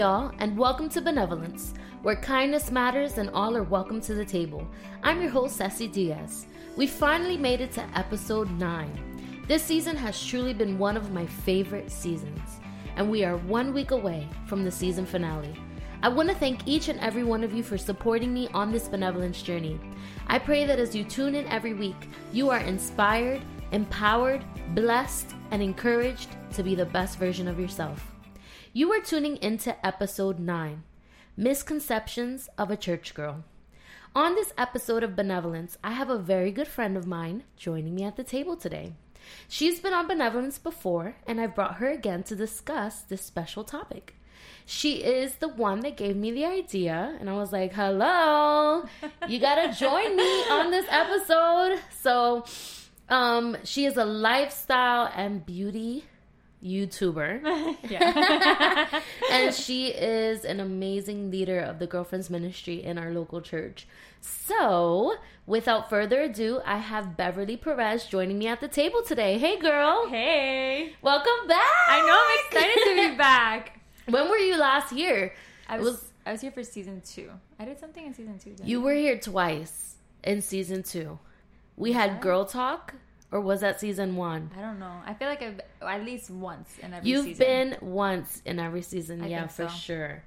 y'all, and welcome to Benevolence, where kindness matters and all are welcome to the table. I'm your host, Sassy Diaz. We finally made it to episode 9. This season has truly been one of my favorite seasons, and we are one week away from the season finale. I want to thank each and every one of you for supporting me on this benevolence journey. I pray that as you tune in every week, you are inspired, empowered, blessed, and encouraged to be the best version of yourself. You are tuning into episode 9 Misconceptions of a Church Girl. On this episode of Benevolence, I have a very good friend of mine joining me at the table today. She's been on Benevolence before, and I've brought her again to discuss this special topic. She is the one that gave me the idea, and I was like, hello, you gotta join me on this episode. So, um, she is a lifestyle and beauty YouTuber. yeah. and she is an amazing leader of the Girlfriends Ministry in our local church. So, without further ado, I have Beverly Perez joining me at the table today. Hey, girl. Hey. Welcome back. I know, I'm excited to be back. When were you last here? I was, was I was here for season two. I did something in season two. You were here twice in season two. We had Girl Talk or was that season one? I don't know. I feel like I've at least once in every season. You've season. been once in every season, I yeah, for so. sure.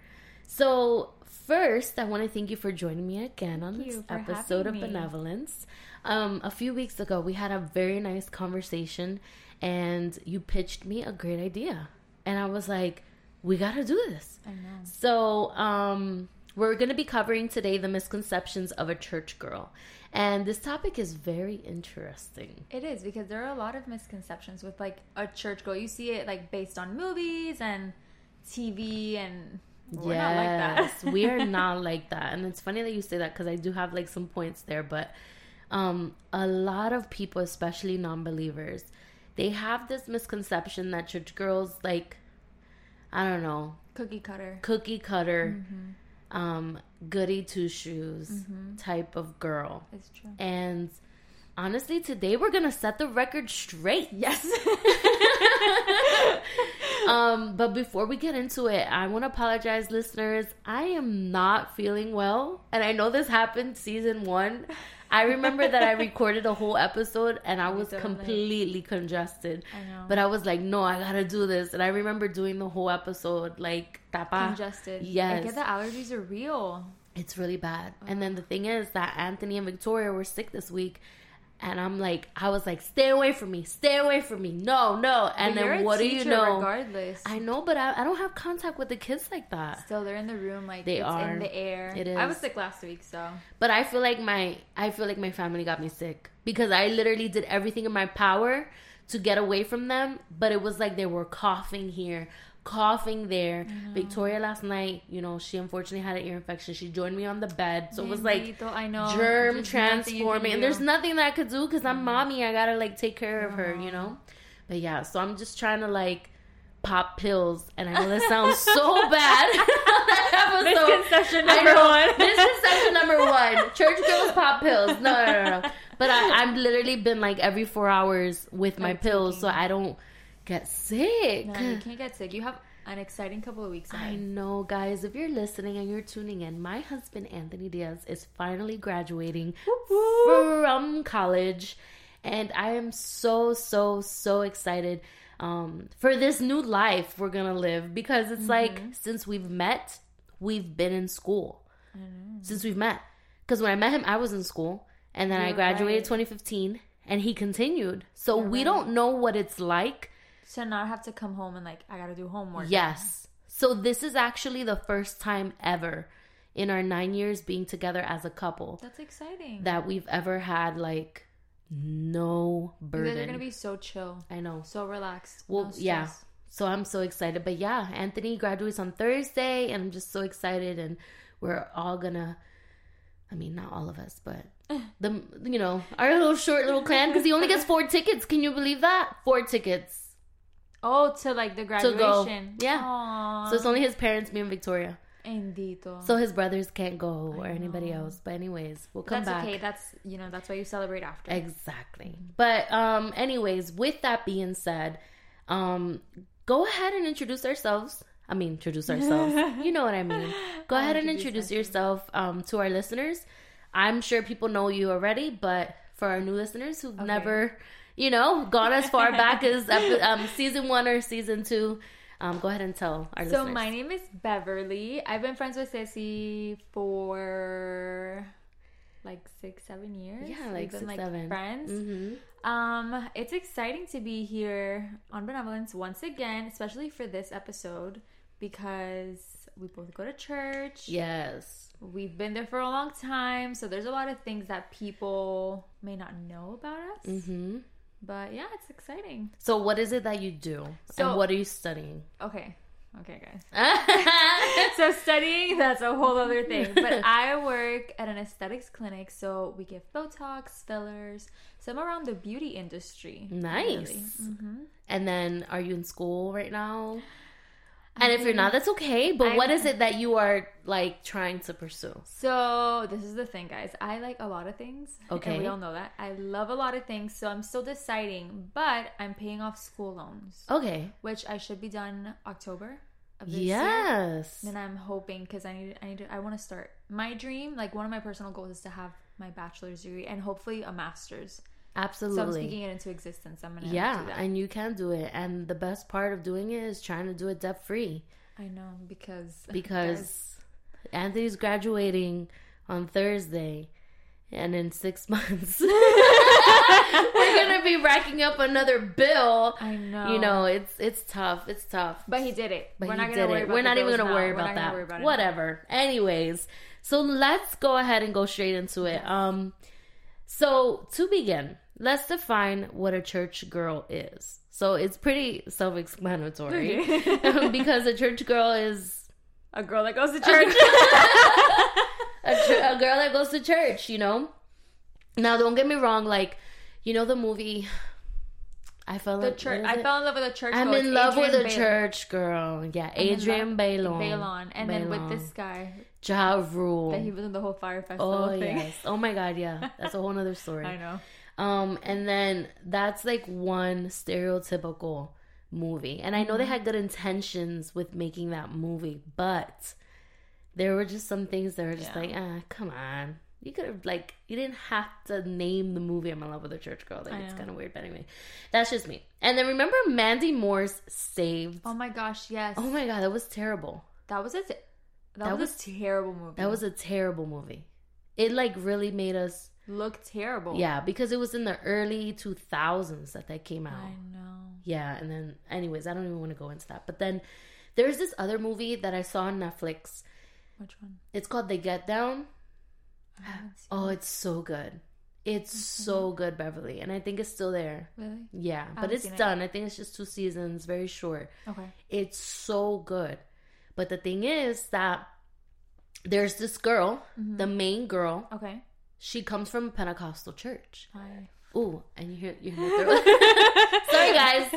So first, I want to thank you for joining me again on thank this episode of me. Benevolence. Um, a few weeks ago, we had a very nice conversation, and you pitched me a great idea, and I was like, "We got to do this." I know. So, um, we're going to be covering today the misconceptions of a church girl. And this topic is very interesting. It is because there are a lot of misconceptions with like a church girl. You see it like based on movies and TV and we're yes, not like that. we are not like that. And it's funny that you say that because I do have like some points there, but um a lot of people, especially non-believers, they have this misconception that church girls like I don't know, cookie cutter. Cookie cutter. Mm-hmm um, goody two shoes mm-hmm. type of girl. It's true. And honestly, today we're gonna set the record straight. Yes. um, but before we get into it, I want to apologize, listeners. I am not feeling well, and I know this happened season one. I remember that I recorded a whole episode and I was completely congested. I know. But I was like, no, I gotta do this. And I remember doing the whole episode like tapa. Congested. Yes. I get the allergies are real. It's really bad. And then oh. the thing is that Anthony and Victoria were sick this week and I'm like, I was like, stay away from me, stay away from me, no, no. And then what do you know? Regardless, I know, but I, I, don't have contact with the kids like that. Still, they're in the room, like they are in the air. It is. I was sick last week, so. But I feel like my I feel like my family got me sick because I literally did everything in my power to get away from them, but it was like they were coughing here, coughing there. Victoria last night, you know, she unfortunately had an ear infection. She joined me on the bed, so it was like I know germ there's transforming, and there's nothing that I could do because I'm mm-hmm. mommy. I gotta like take care of her, you know. But yeah, so I'm just trying to like pop pills, and I know that sounds so bad. Misconception number one. Misconception number one. Church girls pop pills. No, no, no, no. But I, I've literally been like every four hours with my pills, so I don't get sick. No, you can't get sick. You have an exciting couple of weeks ahead. I know, guys. If you're listening and you're tuning in, my husband Anthony Diaz is finally graduating from college, and I am so so so excited um, for this new life we're gonna live because it's mm-hmm. like since we've met, we've been in school. Since we've met, because when I met him, I was in school, and then you're I graduated right. 2015, and he continued. So you're we right. don't know what it's like to not have to come home and like I gotta do homework. Yes. So this is actually the first time ever in our nine years being together as a couple. That's exciting. That we've ever had like no burden. Are gonna be so chill. I know. So relaxed. Well, no yeah. So I'm so excited. But yeah, Anthony graduates on Thursday, and I'm just so excited. And we're all gonna. I mean, not all of us, but the you know our little short little clan because he only gets four tickets. Can you believe that? Four tickets. Oh, to like the graduation. To go. Yeah. Aww. So it's only his parents, me and Victoria. Endito. So his brothers can't go or anybody else. But anyways, we'll come back. that's back. okay. That's you know that's why you celebrate after. Exactly. But um, anyways, with that being said, um, go ahead and introduce ourselves. I mean, introduce ourselves. you know what I mean. Go ahead and introduce introduce yourself um, to our listeners. I'm sure people know you already, but for our new listeners who've Okay. never, you know, gone as far back as um, season one or season two, um, go ahead and tell our So listeners. my name is Beverly. I've been friends with Ceci for like six, seven years. Yeah, like We've been six, like seven. friends. hmm Um, it's exciting to be here on Benevolence once again, especially for this episode because we both go to church. Yes. We've been there for a long time, so there's a lot of things that people may not know about us. hmm But yeah, it's exciting. So, what is it that you do, So- and what are you studying? Okay. Okay, guys. so studying that's a whole other thing but i work at an aesthetics clinic so we give botox fillers some around the beauty industry Nice. hmm and then, are you in school right now? And if you're not, that's okay. But what I'm- is it that you are like trying to pursue? so this is the thing guys i like a lot of things Okay. and we all know that i love a lot of things so i'm still deciding but i'm paying off school loans Okay. which i should be done october of this year Yes. Then I'm hoping because I need I need to, I want to start my dream. Like one of my personal goals is to have my bachelor's degree and hopefully a master's. So I'm speaking it into existence. I'm gonna yeah, do that. and you can do it. And the best part of doing it is trying to do it debt free I know because because Anthony's graduating on Thursday. And in six months, we're gonna be racking up another bill. I know You know, it's it's tough. It's tough. but he did it. But we're he not gonna worry it. about We're not even gonna now. worry We're about that. worry about it now. Whatever. Anyways, so let's go ahead and go straight into it. Um, so to begin, let's define what a church girl is. So it's pretty self-explanatory um, because a church girl is A girl that goes to church. a, a girl that goes to church. You know. Now, don't get me wrong. Like, you know the movie. I fell the in church. I fell in love with a church. Girl. I'm girl. in It's love with a Adrienne Bailon. church girl. Yeah, then Adrienne Bailon. Balon, and then with this guy Ja Rule. that he was in the whole Fyre Festival Oh thing. yes. Oh my god, yeah. That's a whole nother story. I know. Um, and then that's like one stereotypical movie. And I know they had good intentions with making that movie, but there were just some things that were just Yeah. like, ah, come on. You could have like you didn't have to name the movie I'm in love with a church girl. Like I it's kind of weird, but anyway, that's just me. And then remember Mandy Moore's Saved. Oh my gosh, yes. Oh my god, that was terrible. That was a that, That was, a terrible movie. That was a terrible movie. It like really made us looked terrible. Yeah, because it was in the early 2000s that that came out. I know. Yeah, and then, anyways, I don't even want to go into that. But then there's this other movie that I saw on Netflix. Which one? It's called The Get Down. Oh, it's so good. It's so good, Beverly. And I think it's still there. Really? Yeah, but it's seen it. done. I think it's just two seasons, very short. Okay. It's so good. But the thing is that there's this girl, Mm-hmm. the main girl. Okay. She comes from a Pentecostal church. I... Ooh, and you hear you hear. Sorry, guys.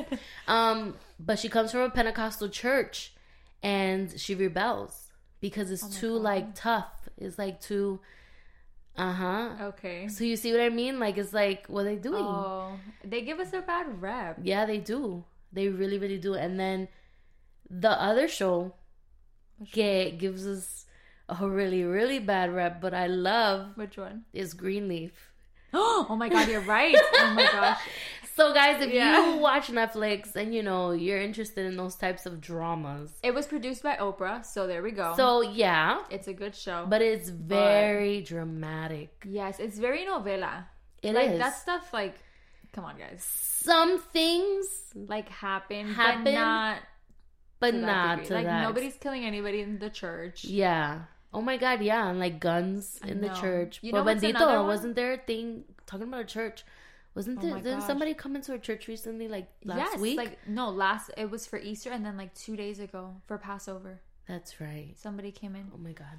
Um, but she comes from a Pentecostal church, and she rebels because it's Oh too God. like tough. It's like too, uh huh. Okay. So you see what I mean? Like it's like what are they doing? Oh, they give us a bad rep. Yeah, they do. They really, really do. And then the other show, Which, que gives us a really, really bad rep, but I love which one? is Greenleaf. Oh my god, you're right. Oh my gosh. So, guys, if Yeah. you watch Netflix and you know you're interested in those types of dramas, It was produced by Oprah, so there we go. so yeah, it's a good show. but it's very dramatic. yes, it's very novela. It is like that stuff like come on guys. some things, Like happen, Happen, but not but not like nobody's killing anybody in the church. Yeah. Oh my God, yeah, and like guns I in the church. You but know Bendito, wasn't there a thing talking about a church? Wasn't Oh there? Didn't somebody come into a church recently, like last yes, week? like no, last it was for Easter and then like two days ago for Passover. That's right. Somebody came in. Oh my God.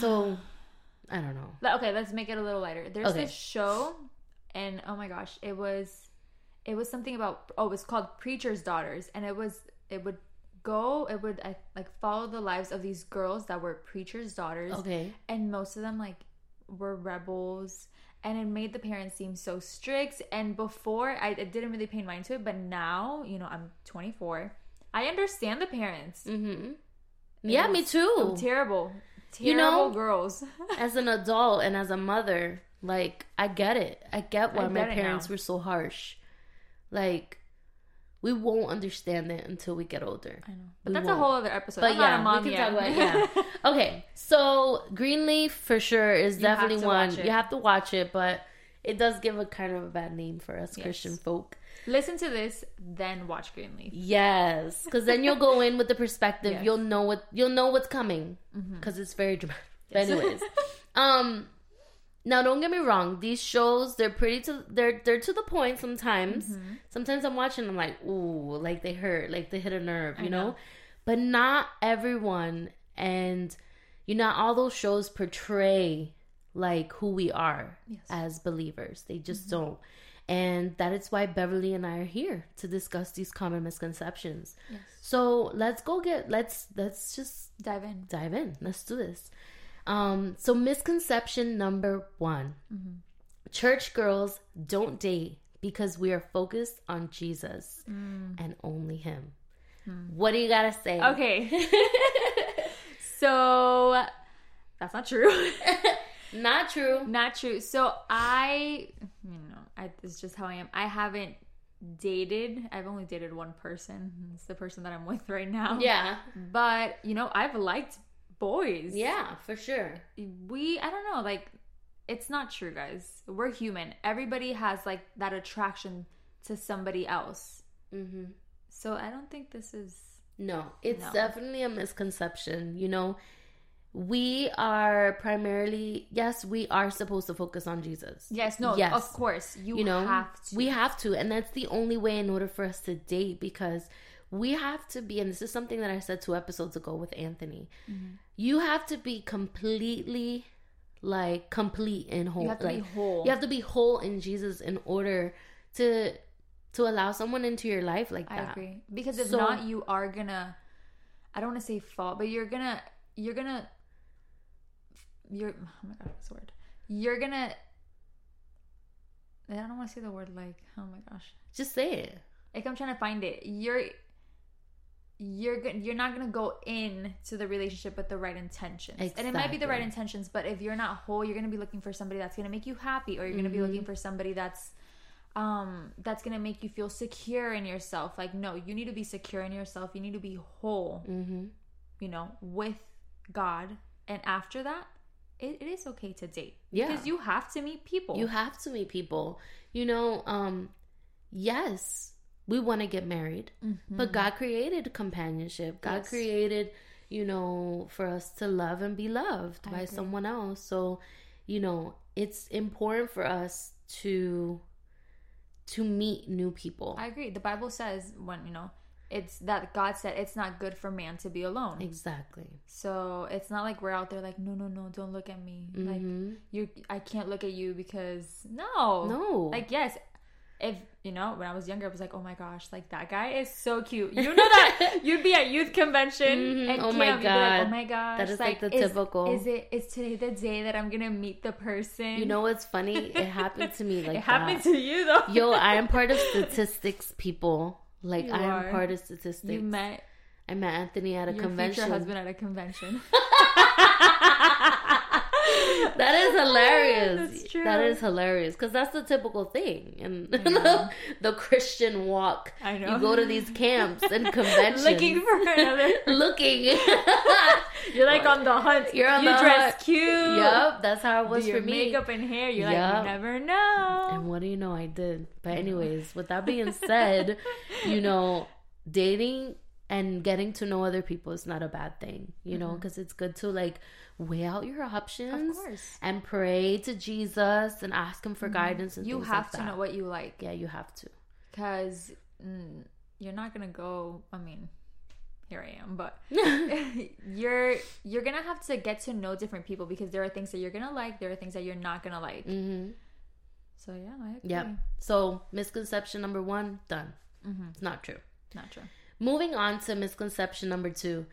So, I don't know. Okay, let's make it a little lighter. There's Okay. this show, and oh my gosh, it was, it was something about oh, it was called Preacher's Daughters, and it was it would go, it would I, like follow the lives of these girls that were preachers' daughters, Okay. and most of them like were rebels, and it made the parents seem so strict. And before, I, I didn't really pay mind to it, but now, you know, I'm 24. I understand the parents. Mm-hmm. Yeah, me too. Terrible, terrible You know- girls. As an adult and as a mother, like I get it. I get why I my get it parents were so harsh. Like we won't understand it until we get older. I know, but We that's won't. a whole other episode. But I'm yeah, not a mom we can yet. talk about yeah. Okay, so Greenleaf for sure is You definitely one you have to watch it, but it does give a kind of a bad name for us Yes. Christian folk. Listen to this, then watch Greenleaf. Yes, because then you'll go in with the perspective. Yes. You'll know what you'll know what's coming because it's very dramatic. But Yes. anyways, um, now don't get me wrong. These shows they're pretty to they're they're to the point sometimes. Mm-hmm. Sometimes I'm watching. I'm like, ooh, like they hurt, like they hit a nerve, you know? know. But not everyone, and you know, all those shows portray like who we are Yes. as believers. They just Mm-hmm. don't. And that is why Beverly and I are here to discuss these common misconceptions. Yes. So let's go get let's let's just Dive in. dive in. Let's do this. Um, so misconception number one: Mm-hmm. church girls don't date because we are focused on Jesus and only Him. What do you gotta say? Mm. Okay. so that's not true. Not true. not true. So I, you know, I, it's just how I am. I haven't dated. I've only dated one person. It's the person that I'm with right now. Yeah, But you know, I've liked boys. yeah, for sure. we i don't know like it's not true guys we're human everybody has like that attraction to somebody else hmm so i don't think this is No, it's No. definitely a misconception. You know, we are primarily, yes, we are supposed to focus on Jesus. yes no Yes. of course you, You know, have to we have to. And that's the only way in order for us to date because we have to be, and this is something that I said two episodes ago with Anthony. Mm-hmm. You have to be completely, like, complete and whole. you have to like, be whole You have to be whole in Jesus in order to to allow someone into your life like that. i agree because if So- not you are gonna i don't want to say fall but you're gonna you're gonna you're oh my god what's the word you're gonna i don't want to say the word like oh my gosh Just say it. like I'm trying to find it. You're you're go- you're not gonna go in to the relationship with the right intentions, and it might be the right intentions. But if you're not whole, you're gonna be looking for somebody that's gonna make you happy, or you're gonna be Mm-hmm. looking for somebody that's um that's gonna make you feel secure in yourself. Like no, you need to be secure in yourself. You need to be whole, Mm-hmm. you know, with God, and after that. It, it is okay to date Yeah. because you have to meet people. You have to meet people. You know, um, yes, we want to get married, Mm-hmm. but God created companionship. God Yes. created, you know, for us to love and be loved I by agree. someone else. So, you know, it's important for us to to meet new people. I agree. The Bible says when you know it's that God said it's not good for man to be alone. exactly. So it's not like we're out there like no no no don't look at me like Mhm. you I can't look at you because no No. like yes if you know when I was younger I was like oh my gosh like that guy is so cute you know that you'd be at youth convention Mhm. and Oh camp, my be like, God. oh my gosh That is, like, the is- typical- is it is today the day that I'm gonna meet the person you know what's funny? It happened to me like it happened that. to you though Yo, I am part of statistics, people. Like You I am are. part of statistics. you met I met Anthony at a your convention. future husband at a convention. that is hilarious. That's true. That is hilarious because that's the typical thing in know. the Christian walk. I know. You go to these camps and conventions, Looking for another. looking. You're like on the hunt. You're on you the dress hunt. cute. yep, that's how it was Do for me. makeup and hair. You're Yup. like, you never know. And what do you know? I did. But anyways, with that being said, you know, dating and getting to know other people is not a bad thing, you know, because it's good to like weigh out your options Of course. and pray to Jesus and ask him for guidance and You have like to that. know what you like. Yeah, you have to. Because mm, you're not to go. I mean, here I am. But you're you're to have to get to know different people because there are things that you're to like. There are things that you're not to like. hmm So, yeah, I agree. Yep. So misconception number one done. Mhm. It's not true. Not true. Moving on to misconception number two,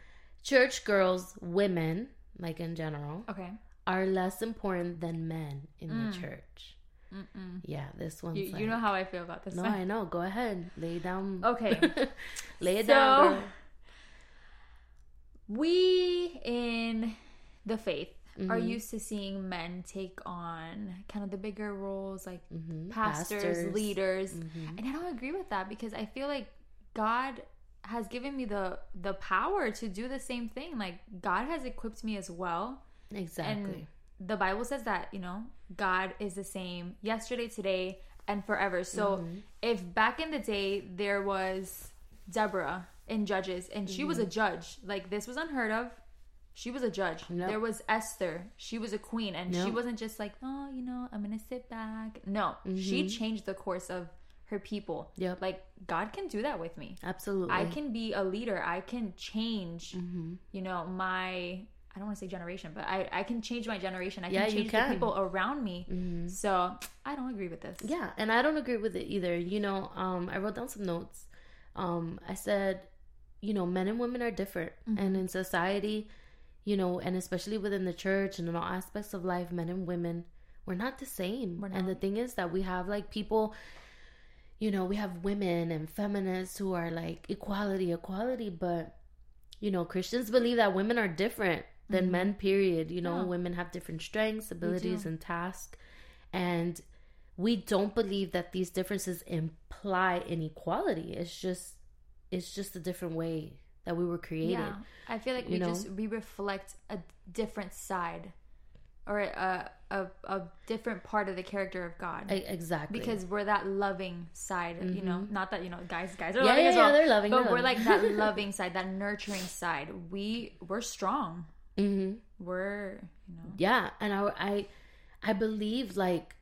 church girls, women, like in general, Okay. are less important than men in Mm. the church. Mm-mm. Yeah, this one's You, like, you know how I feel about this No, one. I know. Go ahead. Lay down. Okay. Lay it So- down, girl. we in the faith are Mhm. used to seeing men take on kind of the bigger roles like Mhm. pastors, leaders Mhm. and i don't agree with that because i feel like god has given me the the power to do the same thing. Like god has equipped me as well. Exactly. and the bible says that you know god is the same yesterday today and forever. So Mm-hmm. if back in the day there was deborah in judges and she was a judge like this was unheard of. She was a judge. Yep. there was esther. She was a queen. And she wasn't just like oh you know i'm gonna sit back. No. She changed the course of her people Yep. like god can do that with me Absolutely. I can be a leader. I can change, Mm-hmm. you know, my I don't want to say generation, but I, I can change my generation. I Yeah, can you change can. the people around me. Mhm. So I don't agree with this. Yeah, and I don't agree with it either. You know, um, I wrote down some notes. Um, I said, you know, men and women are different, Mm-hmm. and in society, you know, and especially within the church and in all aspects of life, men and women, we're not the same. We're And the thing is that we have like people, you know, we have women and feminists who are like equality, equality, but you know, Christians believe that women are different than men. Period. You know, Mm-hmm. Yeah. women have different strengths, abilities, and tasks, and we don't believe that these differences imply inequality. It's just it's just a different way that we were created. Yeah. I feel like You we know? just we reflect a different side or a, a a different part of the character of God. Exactly. because we're that loving side, you know. Not that you know, guys, guys are Mm-hmm. Yeah, loving yeah, as yeah, they're loving, but we're like that loving side, that nurturing side. We we're strong. hmm We're you know. yeah, and I I I believe like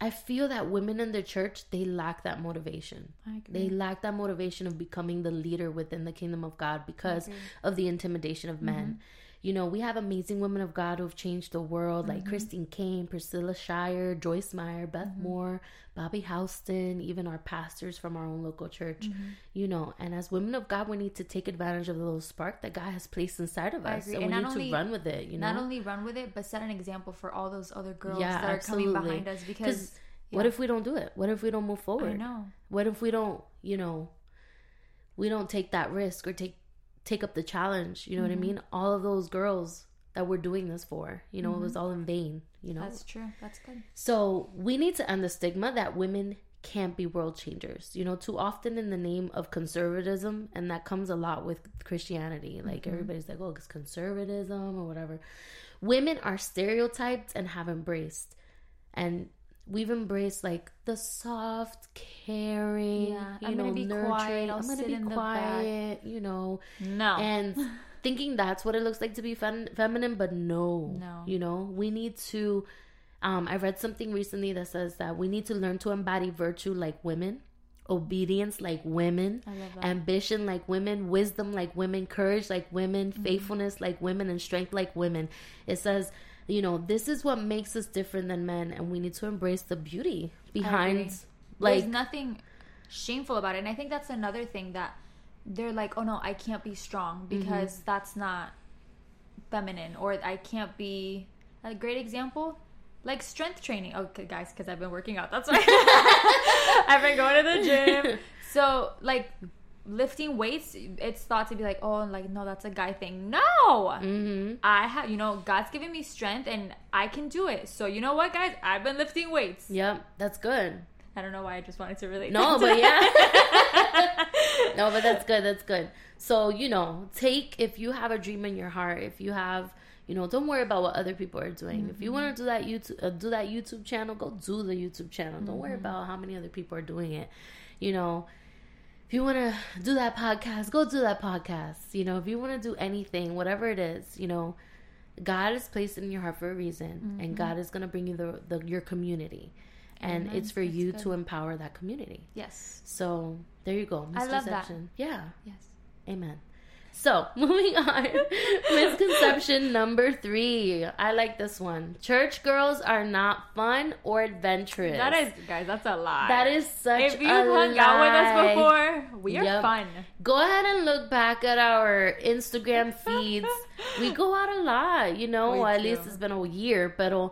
I feel that women in the church they lack that motivation. They lack that motivation of becoming the leader within the kingdom of God because of the intimidation of men. You know, we have amazing women of God who have changed the world, like mm-hmm. Christine Caine, Priscilla Shirer, Joyce Meyer, Beth mm-hmm. Moore, Bobbie Houston, even our pastors from our own local church. Mm-hmm. You know, and as women of God, we need to take advantage of the little spark that God has placed inside of us, agree. and we And need not to run with it. You know, Not only run with it, but set an example for all those other girls Yeah, that are coming behind us. Because what if we don't do it? What if we don't move forward? I know What if we don't, you know, we don't take that risk or take take up the challenge? You know Mm-hmm. what I mean? All of those girls that we're doing this for, you know, it was all in vain. You know, Mm-hmm. that's true. That's good. so we need to end the stigma that women can't be world changers. You know, too often in the name of conservatism, and that comes a lot with Christianity. Like Mm-hmm. everybody's like, oh, it's conservatism or whatever. Women are stereotyped and have embraced, and we've embraced like the soft, caring, Yeah, you I'm know, gonna be nurturing. quiet, I'm gonna be quiet. You know, No, and thinking that's what it looks like to be fem- feminine but no No. you know we need to um i read something recently that says that we need to learn to embody virtue like women obedience like women I love that. ambition like women wisdom like women courage like women Mm-hmm. faithfulness like women and strength like women it says you know this is what makes us different than men and we need to embrace the beauty behind like There's nothing shameful about it, and I think that's another thing that they're like, oh no, I can't be strong Mm-hmm. because that's not feminine, or I can't be a great example. Like strength training, okay, guys, because I've been working out. That's why I've been going to the gym. So, like lifting weights, it's thought to be like, oh, like no, that's a guy thing. No, mm-hmm. I have, you know, God's giving me strength, and I can do it. So, you know what, guys? I've been lifting weights. yep that's good I don't know why I just wanted to relate. No, but that. yeah. no, but that's good. That's good. So, you know, take if you have a dream in your heart, if you have, you know, don't worry about what other people are doing. If you want to do that YouTube uh, do that YouTube channel, go do the YouTube channel. Don't worry about how many other people are doing it. You know, you want to do that podcast, go do that podcast. You know, if you want to do anything, whatever it is, you know, God is placed in your heart for a reason, and mm-hmm. God is going to bring you the, the your community. And Amen. it's for That's you good. to empower that community. yes, So there you go. I love that. Yeah. yes. Amen. So moving on. Misconception number three. I like this one. Church girls are not fun or adventurous. That is, guys, that's a lie. that is such a lie. If you've hung out with us before, we are Yep. fun. Go ahead and look back at our Instagram feeds. we go out a lot, you know. At least it's been a year, but uh,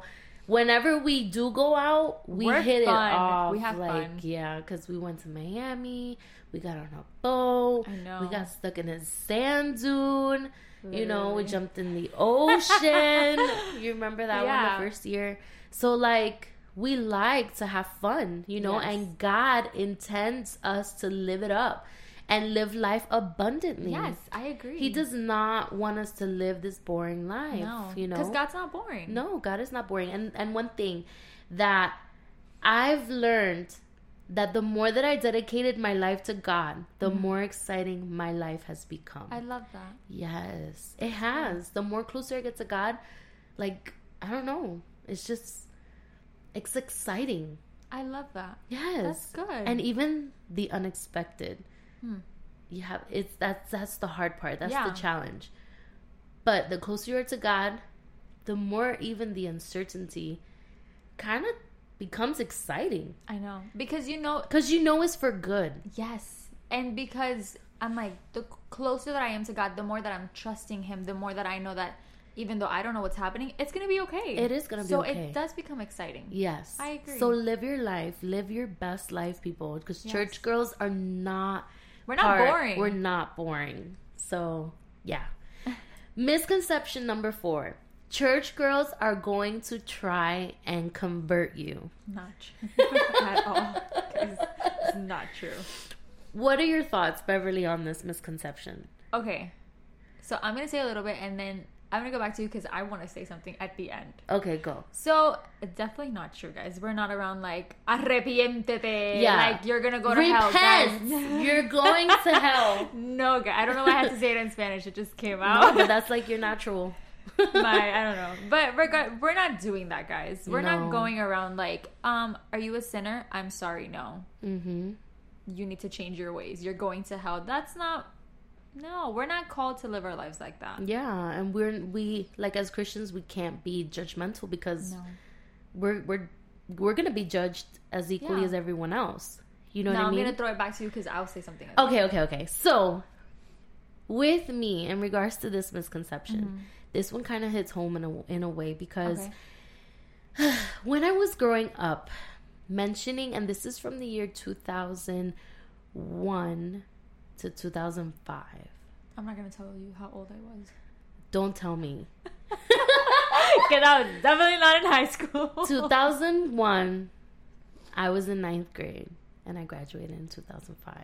whenever we do go out, we We're hit fun. it off. We have like, fun. yeah, because we went to Miami. We got on a boat. I know. We got stuck in a sand dune. You know, we jumped in the ocean. you remember that Yeah. one the first year? So like we like to have fun, you know, Yes. and God intends us to live it up and live life abundantly. Yes, I agree. He does not want us to live this boring life. No, you know, because God's not boring. no, God is not boring. And and one thing that I've learned that the more that I dedicated my life to God, the more exciting my life has become. I love that. yes, it has. The more closer I get to God, like I don't know, it's just it's exciting. I love that. Yes, That's good. And even the unexpected. Hmm. You have it's that's that's the hard part. That's Yeah. the challenge. But the closer you are to God, the more even the uncertainty kind of becomes exciting I know because you know because you know it's for good. Yes. And because I'm like, the closer that I am to God, the more that I'm trusting Him, the more that I know that even though I don't know what's happening, it's going to be okay. It is gonna be okay. so it does become exciting. Yes, I agree. So live your life, live your best life, people. Because Yes. church girls are not. We're not part- boring. We're not boring. So yeah. Misconception number four: Church girls are going to try and convert you. Not true at all. It's, not true. What are your thoughts, Beverly, on this misconception? Okay. So I'm going to say a little bit and then I'm going to go back to you because I want to say something at the end. Okay, go. So it's definitely not true, guys. We're not around like arrepiéntete. Yeah. Like you're gonna go to hell, Repent. guys. You're going to hell. no, guys. I don't know why I had to say it in Spanish. It just came No, out. but that's like your natural. My, I don't know. But we're we're not doing that, guys. We're No. not going around like, um, are you a sinner? I'm sorry, no. mm-hmm. You need to change your ways. You're going to hell. That's not. No, we're not called to live our lives like that. Yeah, and we're we like as Christians we can't be judgmental because No. we're we're we're gonna be judged as equally Yeah. as everyone else. You know now what I mean? I'm gonna throw it back to you because I'll say something. Okay, okay, okay. So, with me, in regards to this misconception, Mm-hmm. This one kind of hits home in a in a way because Okay. when I was growing up, mentioning, and this is from the year two thousand one to two thousand five. I'm not gonna tell you how old I was. Don't tell me. Because I was definitely not in high school. 2001, I was in ninth grade and I graduated in 2005.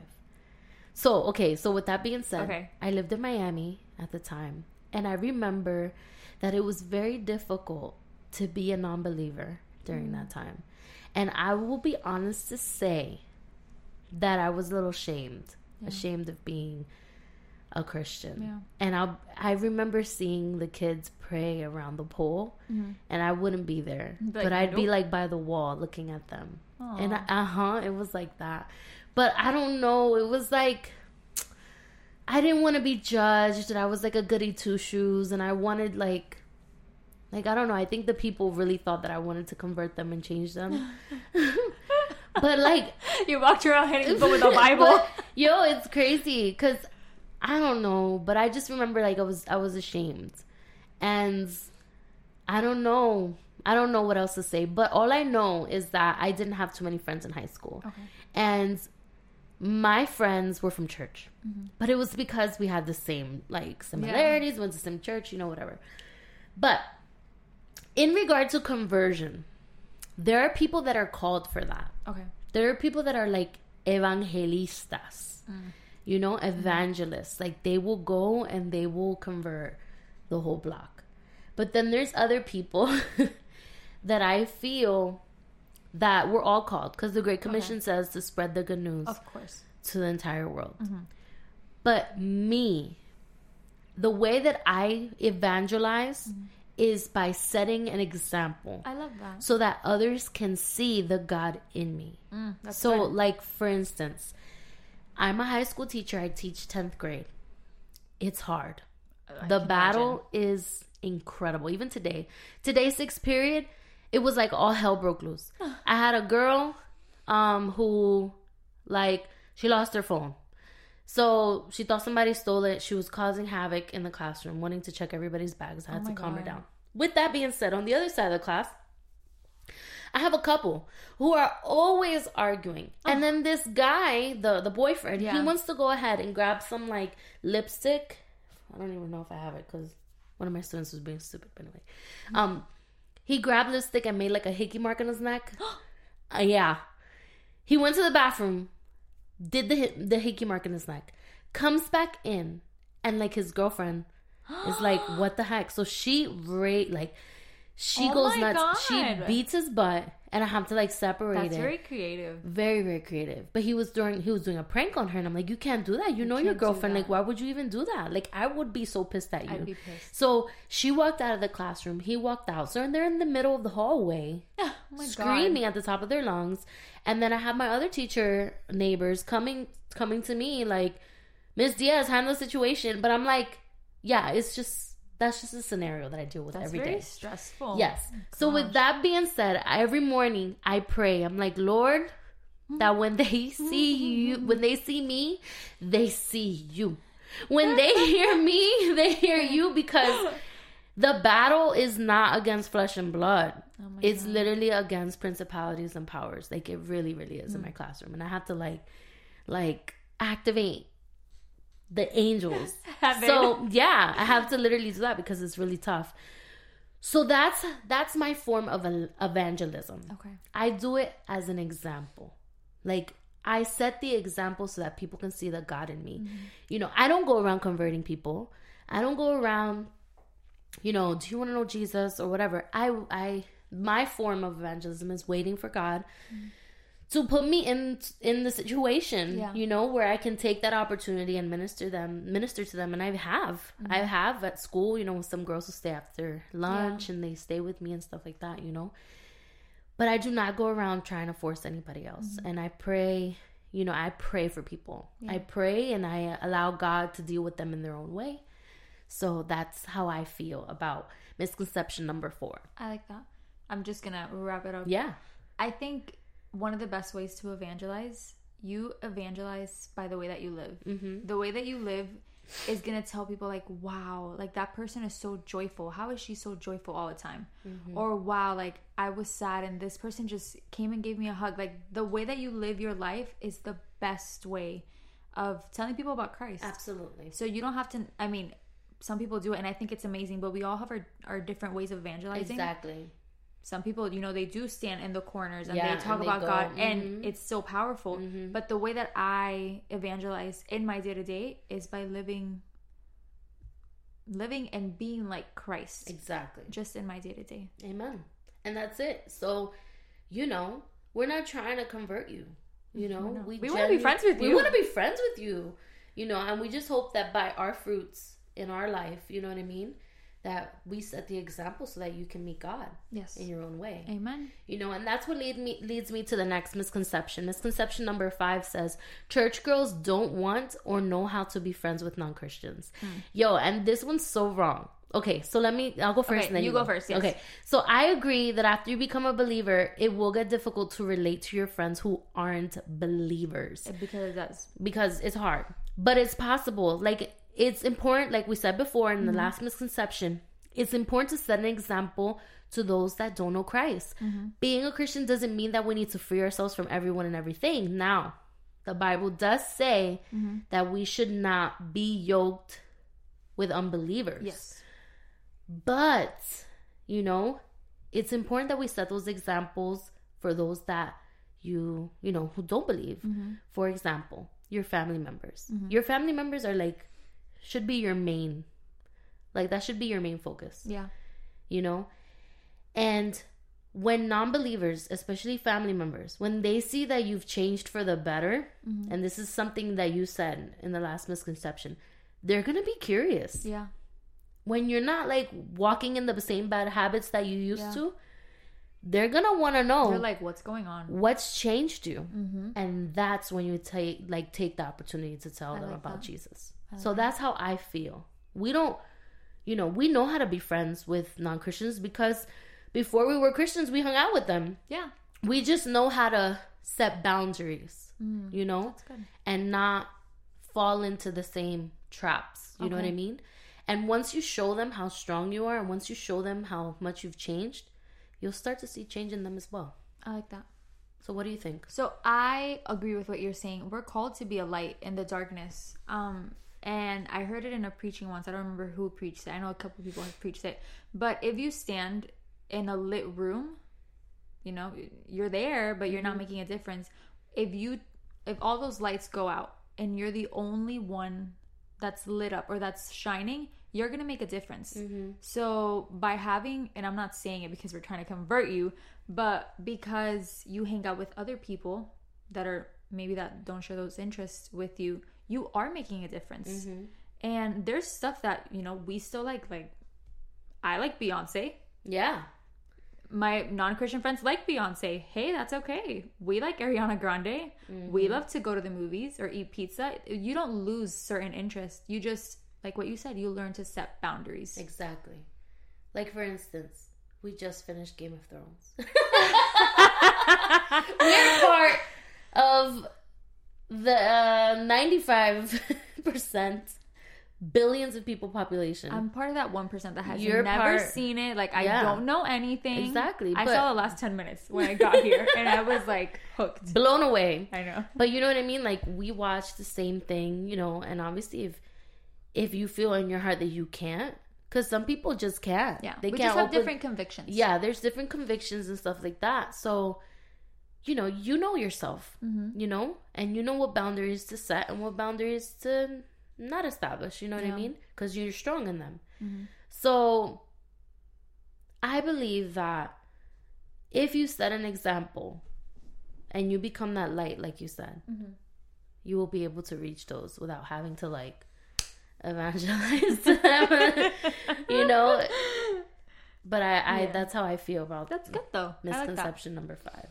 So, okay, so with that being said, Okay. I lived in Miami at the time and I remember that it was very difficult to be a non believer during that time. And I will be honest to say that I was a little ashamed, Yeah. ashamed of being a Christian. Yeah. And I I remember seeing the kids pray around the pole Mhm. and I wouldn't be there, like, but I'd be like by the wall looking at them, and uh huh, it was like that. But I don't know, it was like I didn't want to be judged, and I was like a goody two shoes, and I wanted like, like I don't know. I think the people really thought that I wanted to convert them and change them, but like you walked around hitting people with a Bible. but, yo, it's crazy because I don't know, but I just remember like I was I was ashamed, and I don't know. I don't know what else to say, but all I know is that I didn't have too many friends in high school, Okay. and my friends were from church, Mm-hmm. but it was because we had the same like similarities, went to the same church, you know, whatever. But in regard to conversion, there are people that are called for that Okay. there are people that are like evangelistas Mm. you know evangelists like they will go and they will convert the whole block but then there's other people that i feel that we're all called because the great commission says to spread the good news Of course. to the entire world Mhm. but me the way that i evangelize is by setting an example I love that. so that others can see the God in me. Mm, so, good. like for instance, I'm a high school teacher. I teach 10th grade. It's hard. I the battle is incredible. Even today, today's sixth period, it was like all hell broke loose. I had a girl um who like she lost her phone. So she thought somebody stole it. She was causing havoc in the classroom, wanting to check everybody's bags. I had Oh to calm her down. With that being said, on the other side of the class, I have a couple who are always arguing. And then this guy, the the boyfriend, he wants to go ahead and grab some like lipstick. I don't even know if I have it because one of my students was being stupid. But anyway, um, he grabbed lipstick and made like a hickey mark on his neck. Uh, yeah, he went to the bathroom, did the the hickey mark on his neck, comes back in, and like his girlfriend is like, "What the heck?" So she rate like she Oh goes nuts. She beats his butt, and I have to like separate That's it. very creative. Very, very creative. But he was doing he was doing a prank on her and I'm like, You can't do that. You, know your girlfriend. Like, why would you even do that? Like I would be so pissed at you. I'd be pissed. So she walked out of the classroom, he walked out. So they're in the middle of the hallway Oh screaming at the top of their lungs. And then I have my other teacher neighbors coming coming to me like, Miss Diaz, handle the situation. But I'm like, yeah, it's just that's just a scenario that I deal with That's every day. very stressful. Yes. So with that being said, every morning I pray. I'm like, Lord, that when they see you, mm-hmm. when they see me, they see you. When they hear me, they hear you because the battle is not against flesh and blood. Oh It's literally against principalities and powers. Like it really, really is in my mm. classroom. And I have to like like activate the angels. So yeah, I have to literally do that because it's really tough. So that's that's my form of evangelism. Okay. I do it as an example. Like I set the example so that people can see the God in me. Mm-hmm. You know, I don't go around converting people. I don't go around you know, do you want to know Jesus or whatever. I I my form of evangelism is waiting for God mm-hmm. To put me in in the situation, Yeah. you know, where I can take that opportunity and minister them, minister to them, and I have, mm-hmm. I have at school, you know, some girls who stay after lunch and they stay with me and stuff like that, you know. But I do not go around trying to force anybody else, mm-hmm. and I pray, you know, I pray for people. I pray and I allow God to deal with them in their own way. So that's how I feel about misconception number four. I like that. I'm just gonna wrap it up. Yeah. I think one of the best ways to evangelize, you evangelize by the way that you live. Mm-hmm. The way that you live is gonna tell people like, wow, like that person is so joyful. How is she so joyful all the time? Mm-hmm. Or wow, like I was sad and this person just came and gave me a hug. Like the way that you live your life is the best way of telling people about Christ. Absolutely. So you don't have to. I mean, some people do it, and I think it's amazing. But we all have our, our different ways of evangelizing Exactly. Some people you know they do stand in the corners and Yeah, they talk and they about go, god mhm. and it's so powerful but the way that i evangelize in my day-to-day is by living living and being like christ Exactly. just in my day-to-day Amen. And that's it. So, you know, we're not trying to convert you. You know, not. we We wanna be friends with you. We want to be friends with you. You know, and we just hope that by our fruits in our life, you know what I mean, that we set the example so that you can meet God yes in your own way. amen You know, and that's what lead me leads me to the next misconception. Misconception number five says church girls don't want or know how to be friends with non Christians. Hmm. Yo, and this one's so wrong. Okay, so let me. I'll go first. Okay, and then you go first, yes. Okay, so I agree that after you become a believer, it will get difficult to relate to your friends who aren't believers because it does because it's hard, but it's possible. Like it's important, like we said before in the Mm-hmm. last misconception, it's important to set an example to those that don't know Christ. Mm-hmm. Being a Christian doesn't mean that we need to free ourselves from everyone and everything. Now, the Bible does say Mm-hmm. that we should not be yoked with unbelievers. yes But, you know, it's important that we set those examples for those that you, you know, who don't believe. Mm-hmm. For example, your family members. Your family members are like, should be your main, like, that should be your main focus, yeah you know? And when non believers, especially family members, when they see that you've changed for the better, Mm-hmm. and this is something that you said in the last misconception, they're gonna be curious yeah when you're not like walking in the same bad habits that you used Yeah. to, they're gonna want to know they're like what's going on what's changed you, mm-hmm. and that's when you take like take the opportunity to tell I them like about that. Jesus. I so that's how I feel. We don't, you know, we know how to be friends with non Christians because before we were Christians, we hung out with them. yeah We just know how to set boundaries, mm. you know, that's good and not fall into the same traps. You know what I mean? And once you show them how strong you are, and once you show them how much you've changed, you'll start to see change in them as well. I like that. So what do you think? So I agree with what you're saying. We're called to be a light in the darkness. Um, and I heard it in a preaching once. I don't remember who preached it. I know a couple people have preached it. But if you stand in a lit room, you know, you're there, but you're not mm-hmm. making a difference. If you, if all those lights go out and you're the only one that's lit up or that's shining, you're gonna make a difference. Mm-hmm. So by having, and I'm not saying it because we're trying to convert you, but because you hang out with other people that are maybe that don't share those interests with you, you are making a difference. Mm-hmm. And there's stuff that you know we still like. Like I like Beyonce. Yeah. My non-Christian friends like Beyonce. Hey, that's okay. We like Ariana Grande. We mm-hmm. love to go to the movies or eat pizza. You don't lose certain interests. You just like what you said. You learn to set boundaries. Exactly. Like for instance, we just finished Game of Thrones. We're part of the uh, ninety-five percent billions of people population. I'm part of that one percent that has You're never part- seen it. Like I Yeah. don't know anything. Exactly, I saw the last ten minutes when I got here, and I was like hooked. blown away. I know. But you know what I mean? Like we watch the same thing, you know, and obviously if if you feel in your heart that you can't, because some people just can't. Yeah, They we can't just have open- different convictions. Yeah, there's different convictions and stuff like that. So, you know, you know yourself, Mm-hmm. you know, and you know what boundaries to set and what boundaries to not establish. You know what I Yeah. Mm-hmm. mean? Because you're strong in them. So, I believe that if you set an example and you become that light, like you said, Mm-hmm. you will be able to reach those without having to like evangelize them, you know. But I, I Yeah. that's how I feel about That's good though. I like misconception number five.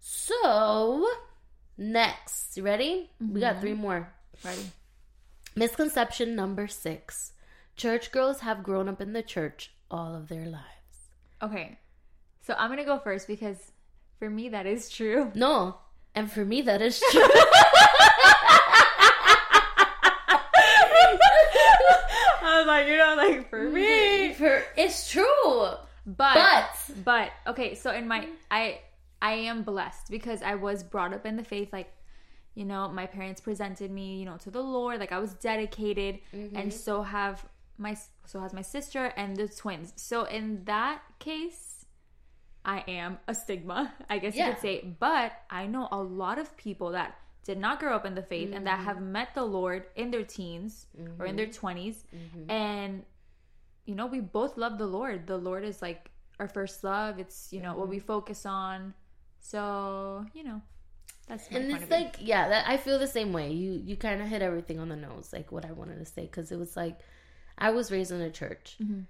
So next, you ready? We Mm-hmm. got three more. Ready? Misconception number six: Church girls have grown up in the church all of their lives. Okay, so I'm gonna go first because for me that is true. No, and for me that is true. I was like, you know, like for me. For- it's true. But, But but okay, so in my I I am blessed because I was brought up in the faith like you know, my parents presented me, you know, to the Lord, like I was dedicated and mm-hmm. so have my so has my sister and the twins. So in that case, I am a stigma, I guess you could say, but I know a lot of people that did not grow up in the faith and that mm-hmm. have met the Lord in their teens or in their mm-hmm. 20s and you know, we both love the Lord. The Lord is like our first love. It's, you know, what we focus on. So, you know, that's and it's like yeah that i feel the same way you you kind of hit everything on the nose like what i wanted to say because it was like i was raised in a church Mm-hmm.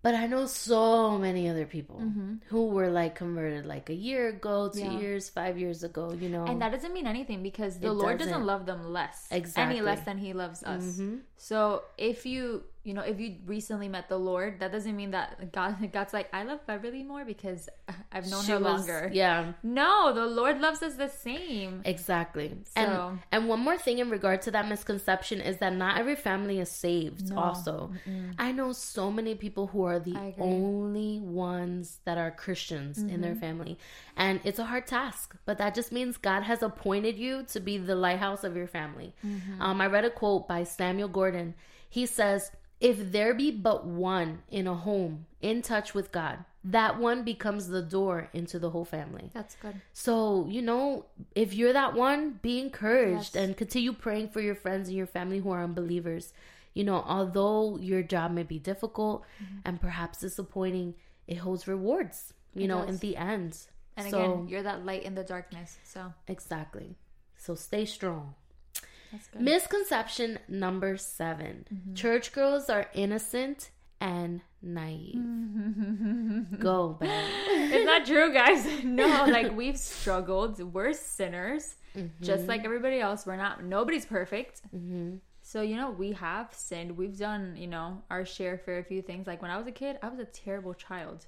but i know so many other people who were like converted like a year ago two Mm-hmm. Yeah. years five years ago you know and that doesn't mean anything because the It Lord doesn't. doesn't. love them less. Exactly. Any less than he loves us. Mhm. So if you, you know, if you recently met the Lord, that doesn't mean that God, God's like, I love Beverly more because I've known She her was- longer. yeah No, the Lord loves us the same. Exactly. So- And and one more thing in regard to that misconception is that not every family is saved No. also. I know so many people who are the only ones that are Christians in their family. And it's a hard task, but that just means God has appointed you to be the lighthouse of your family. Um, I read a quote by Samuel Gordon. He says, if there be but one in a home in touch with God, that one becomes the door into the whole family. That's good. So, you know, if you're that one, be encouraged Yes. and continue praying for your friends and your family who are unbelievers. You know, although your job may be difficult Mm-hmm. and perhaps disappointing, it holds rewards, you It know, does. in the end. And so, again, you're that light in the darkness. So exactly. So stay strong. Misconception number 7 Mm-hmm. Church girls are innocent and naive. Go, babe. it's not true, guys. No, like we've struggled. We're sinners, just like everybody else. We're not. Nobody's perfect. Mm-hmm. So you know, we have sinned. We've done, you know, our share for a few things. Like when I was a kid, I was a terrible child.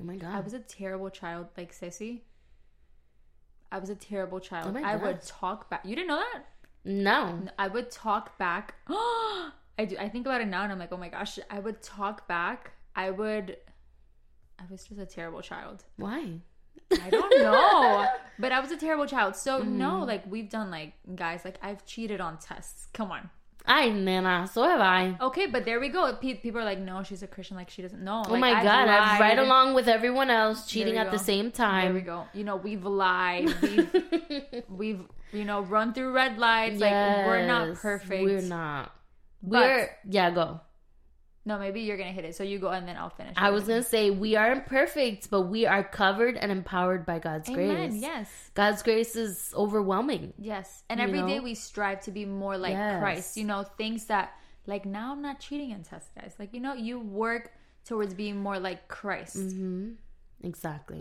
Oh my God. I was a terrible child, like Ceci. I was a terrible child. Oh I would talk back. You didn't know that? No. I would talk back. I do. I think about it now, and I'm like, oh my gosh. I would talk back. I would. I was just a terrible child. Why? I don't know. but I was a terrible child. So Mm-hmm. no, like we've done like guys, like I've cheated on tests. Come on. I nena, so have I. Okay, but there we go. Pe- people are like, no, she's a Christian. Like she doesn't know. Oh my god, I've right along with everyone else cheating at the go. same There we go. You know, we've lied. We've we've you know run through red lights. Like we're not perfect. We're not. But- We're yeah, go. No, maybe you're gonna hit it. So you go and then I'll finish. I was gonna say we aren't perfect, but we are covered and empowered by God's Amen. grace. Yes. God's grace is overwhelming. Yes. And every day know? we strive to be more like Yes. Christ. You know, things that like now I'm not cheating on tests, guys. Like, you know, you work towards being more like Christ. Mm-hmm. Exactly.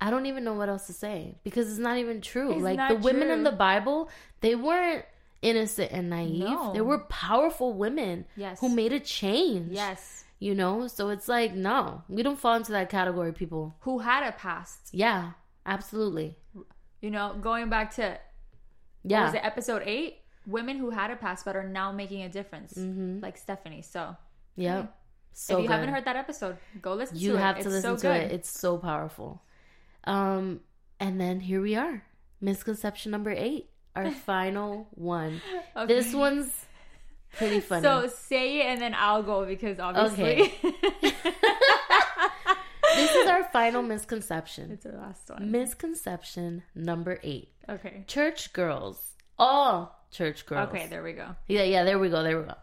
I don't even know what else to say because it's not even true. It's like the women in the Bible, they weren't innocent and naive. No. They were powerful women Yes. who made a change. Yes. You know, so it's like no, we don't fall into that category, people. Who had a past. Yeah, absolutely. You know, going back to Yeah, was it episode eight? Women who had a past but are now making a difference. Mm-hmm. Like Stephanie. So Yeah. So if you good. haven't heard that episode, go listen you to it. have to It's listen so to good. it. It's so powerful. Um, and then here we are, misconception number eight, our final one. Okay. This one's pretty funny. So say it and then I'll go because obviously this is our final misconception. it's our last one. Misconception number eight: Okay. church girls, all church girls. Okay, there we go. Yeah, yeah. There we go. There we go.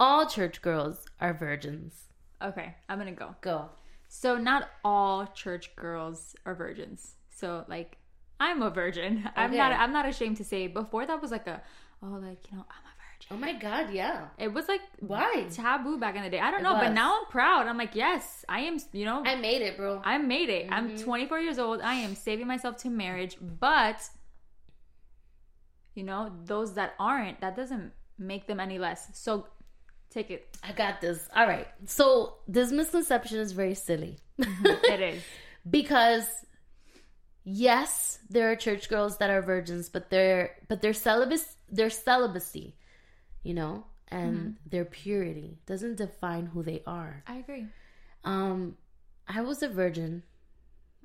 All church girls are virgins. Okay, I'm gonna go. Go. So not all church girls are virgins. So like I'm a virgin. I'm not I'm not ashamed to say before that was like a oh like, you know, I'm a virgin. Oh my God! Yeah. It was like Why? taboo back in the day. I don't It know, but now I'm proud. I'm like, yes, I am, you know, I made it, bro. I made it. I'm Mm-hmm. 24 years old. I am saving myself to marriage, but you know, those that aren't, that doesn't make them any less. So take it. I got this. All right. So this misconception is very silly mm-hmm. it is. because yes, there are church girls that are virgins, but they're but their celibacy, their celibacy, you know, and mm-hmm. their purity doesn't define who they are. I agree. Um, I was a virgin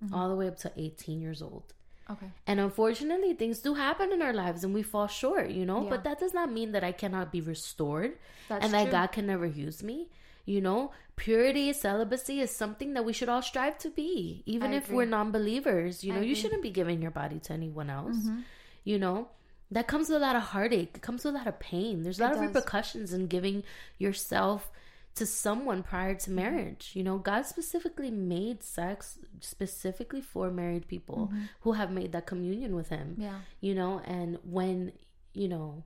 mm-hmm. all the way up to 18 years old. Okay. And unfortunately, things do happen in our lives and we fall short, you know? Yeah. But that does not mean that I cannot be restored That's and that. God can never use me. You know, purity, celibacy is something that we should all strive to be, even I if agree. we're non believers. You I know, you agree. shouldn't be giving your body to anyone else. Mm-hmm. You know, that comes with a lot of heartache, it comes with a lot of pain. There's a lot It of does. repercussions in giving yourself to someone prior to Mm-hmm. marriage. You know, God specifically made sex specifically for married people who have made that communion with Him. Mm-hmm. Yeah. You know, and when, you know,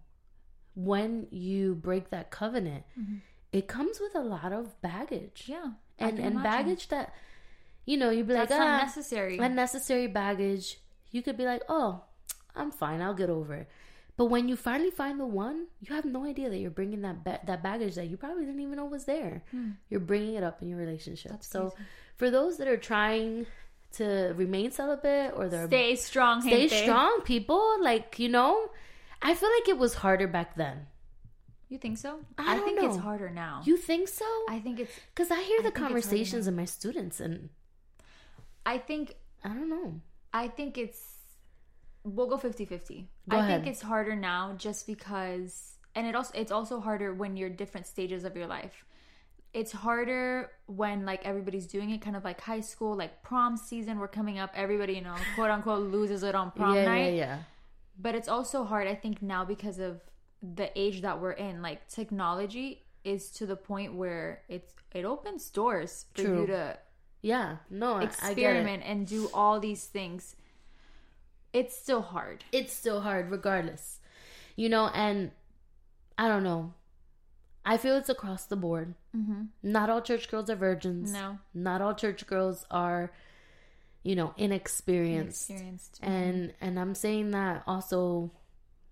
when you break that covenant, it comes with a lot of baggage. Mm-hmm. Yeah. And and imagine. baggage that, you know, you'd be like, ah, unnecessary. unnecessary baggage. You could be like, oh, I'm fine. I'll get over it. But when you finally find the one, you have no idea that you're bringing that ba- that baggage that you probably didn't even know was there. You're bringing it up in your relationship. Hmm. That's so, crazy. for those that are trying to remain celibate or they're Stay strong, stay gente. strong, people, like you know, I feel like it was harder back then. You think so? I don't think it's harder now. You think so? I think it's Because I hear the it's harder conversations of my students, and I think I don't know. I think it's we'll go 50-50. Go I ahead. think it's harder now just because and it also it's also harder when you're different stages of your life. It's harder when like everybody's doing it kind of like high school, like prom season, we're coming up, everybody, you know, quote unquote loses it on prom yeah, night. yeah, yeah. But it's also hard I think now because of the age that we're in. Like technology is to the point where it's it opens doors for True. you to Yeah, no, I- I get it. experiment and do all these things. It's still hard. it's still hard regardless you know and i don't know i feel it's across the board Mm-hmm. not all church girls are virgins No. not all church girls are you know inexperienced Experienced. and and i'm saying that also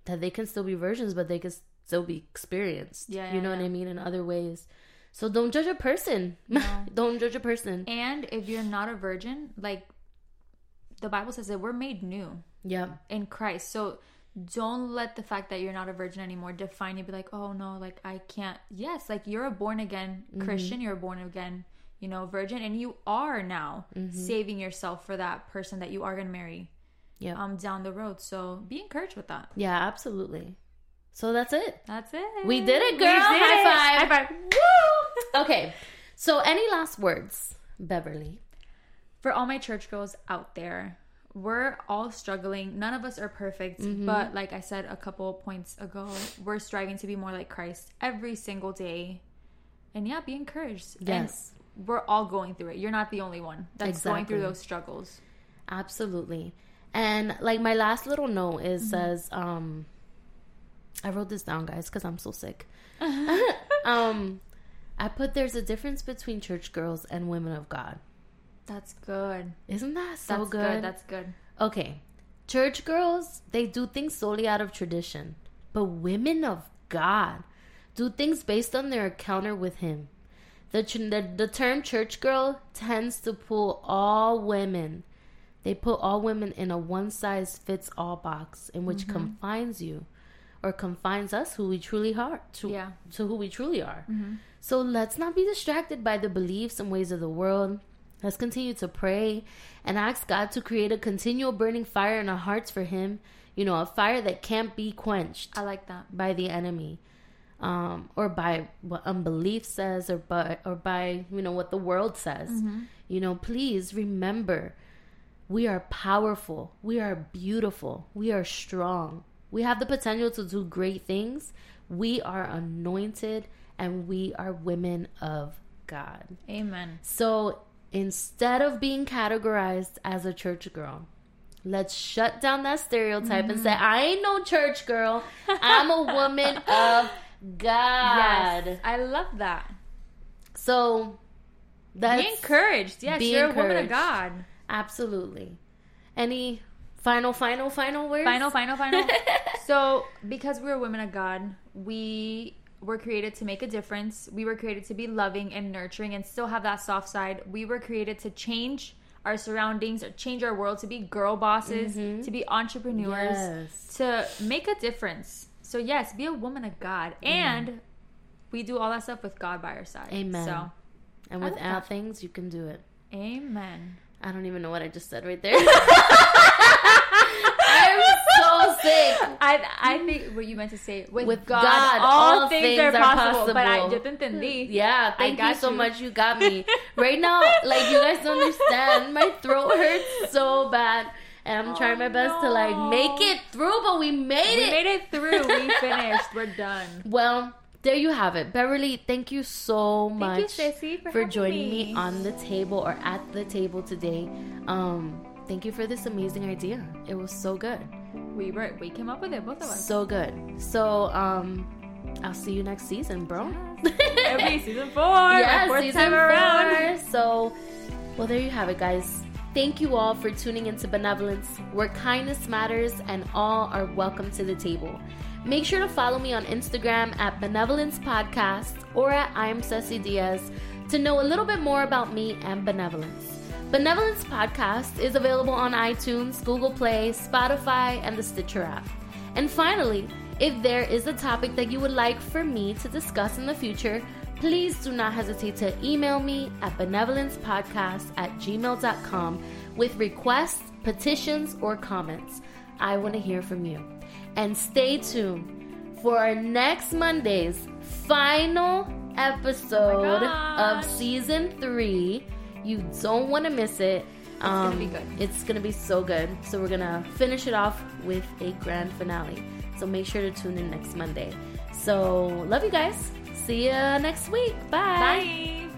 that they can still be virgins but they can still be experienced Yeah, you yeah, know what yeah. i mean in other ways so don't judge a person No. don't judge a person And if you're not a virgin, like the Bible says that we're made new yeah in Christ. So don't let the fact that you're not a virgin anymore define you. Be like, oh no, like I can't. Yes, like you're a born again Mm-hmm. Christian. You're a born again you know, virgin, and you are now Mm-hmm. saving yourself for that person that you are gonna marry Yeah. um down the road. So be encouraged with that. yeah, absolutely. So that's it. That's it. We did it, girl. did High it. five. High five. Woo! Okay. So any last words, Beverly? For all my church girls out there, we're all struggling. None of us are perfect, Mm-hmm. but like I said a couple points ago, we're striving to be more like Christ every single day. And yeah, be encouraged. Yes. And we're all going through it. You're not the only one that's going through those struggles. Absolutely. And like my last little note is Mm-hmm. says, um I wrote this down, guys, because I'm so sick. um I put there's a difference between church girls and women of God. That's good. Isn't that so That's good? good. That's good. Okay. Church girls, they do things solely out of tradition. But women of God do things based on their encounter with Him. The, the, the term church girl tends to pull all women. They put all women in a one size fits all box in which mm-hmm. confines you or confines us who we truly are to, Yeah. to who we truly are. Mm-hmm. So let's not be distracted by the beliefs and ways of the world. Let's continue to pray and ask God to create a continual burning fire in our hearts for Him. You know, a fire that can't be quenched I like that. by the enemy, um, or by what unbelief says, or by or by you know what the world says. You know, please remember, we are powerful, we are beautiful, we are strong, we have the potential to do great things. We are anointed, and we are women of God. Amen. So instead of being categorized as a church girl, let's shut down that stereotype and say, mm-hmm. I ain't no church girl. I'm a woman of God. Yes. I love that. So that's be encouraged. Yes, be you're a woman of. God. absolutely. Any final, final, final words? Final, final, final. so, because we're women of God, we were created to make a difference. We were created to be loving and nurturing and still have that soft side. We were created to change our surroundings, or change our world, to be girl bosses, mm-hmm. to be entrepreneurs, Yes. to make a difference. So, yes, be a woman of God. And we do all that stuff with God by our side. Amen. So, And without things, you can do it. amen. I don't even know what I just said right there. I'm so sick. I I think what you meant to say with, With God, God, all, all things, things are, are possible, But I te entendí. Yeah, thank you so you. much. You got me. Right now, like you guys don't understand. My throat hurts so bad. And I'm trying my best to like make it through, but we made We it. made it through. We finished. We're done. Well, there you have it. Beverly, thank you so Thank much you, for, for joining me. me on the table or at the table today. Um, thank you for this amazing idea. It was so good. We were we came up with it, both of us. So good. So, um, I'll see you next season, bro. Every season four, yeah, fourth season time around. four. So, well, there you have it, guys. Thank you all for tuning into Benevolence, where kindness matters and all are welcome to the table. Make sure to follow me on Instagram at Benevolence Podcast or at I'm Ceci Diaz to know a little bit more about me and Benevolence. Benevolence Podcast is available on iTunes, Google Play, Spotify, and the Stitcher app. And finally, if there is a topic that you would like for me to discuss in the future, please do not hesitate to email me at benevolencepodcast at gmail.com with requests, petitions, or comments. I want to hear from you. And stay tuned for our next Monday's final episode Oh of season three. You don't want to miss it. gonna Um, be good. It's gonna be so good. So we're gonna finish it off with a grand finale. So make sure to tune in next Monday. So love you guys. See you next week. Bye. Bye.